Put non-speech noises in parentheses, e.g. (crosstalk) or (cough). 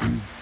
Mm-hmm. (clears throat)